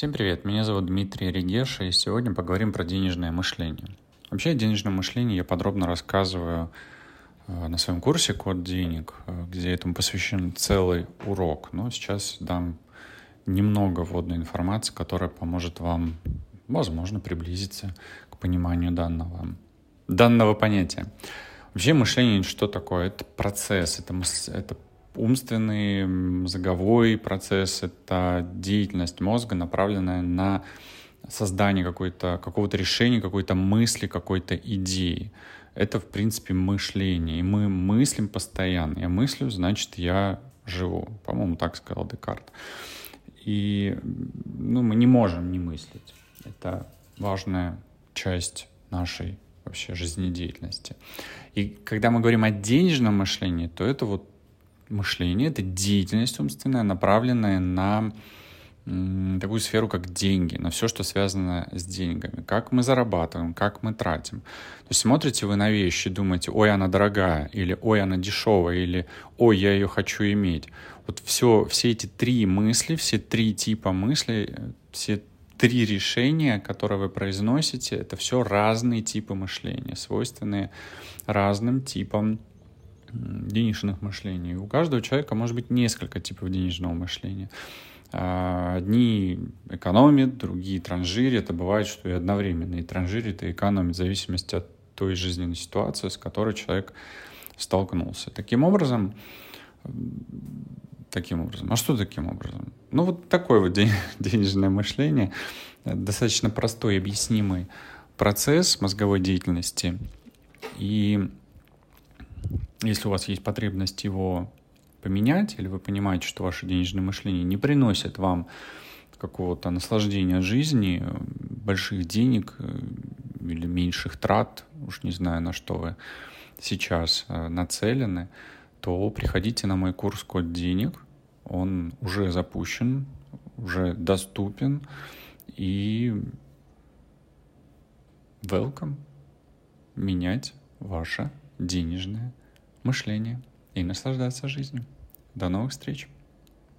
Всем привет, меня зовут Дмитрий Регеша, и сегодня поговорим про денежное мышление. Вообще о денежном мышлении я подробно рассказываю э, на своем курсе «Код денег», э, где этому посвящен целый урок. Но сейчас дам немного вводной информации, которая поможет вам, возможно, приблизиться к пониманию данного, данного понятия. Вообще мышление что такое? Это процесс, это, это умственный мозговой процесс — это деятельность мозга, направленная на создание какого-то решения, какой-то мысли, какой-то идеи. Это, в принципе, мышление. И мы мыслим постоянно. Я мыслю, значит, я живу. По-моему, так сказал Декарт. И ну, мы не можем не мыслить. Это важная часть нашей вообще жизнедеятельности. И когда мы говорим о денежном мышлении, то это вот мышление, это деятельность умственная, направленная на такую сферу, как деньги, на все, что связано с деньгами. Как мы зарабатываем, как мы тратим. То есть смотрите вы на вещи, думаете, ой, она дорогая, или ой, она дешевая, или ой, я ее хочу иметь. Вот все, все эти три мысли, все три типа мыслей, все три решения, которые вы произносите, это все разные типы мышления, свойственные разным типам денежных мышлений. У каждого человека может быть несколько типов денежного мышления. А, одни экономят, другие транжирят. Это бывает, что и одновременно и транжирят, и экономят в зависимости от той жизненной ситуации, с которой человек столкнулся. Таким образом, таким образом. А что таким образом? Ну, вот такое вот денежное мышление, достаточно простой, объяснимый процесс мозговой деятельности. И если у вас есть потребность его поменять, или вы понимаете, что ваше денежное мышление не приносит вам какого-то наслаждения жизни, больших денег э, или меньших трат, уж не знаю, на что вы сейчас э, нацелены, то приходите на мой курс «Код денег». Он уже запущен, уже доступен, и welcome менять ваше денежное мышление и наслаждаться жизнью. До новых встреч!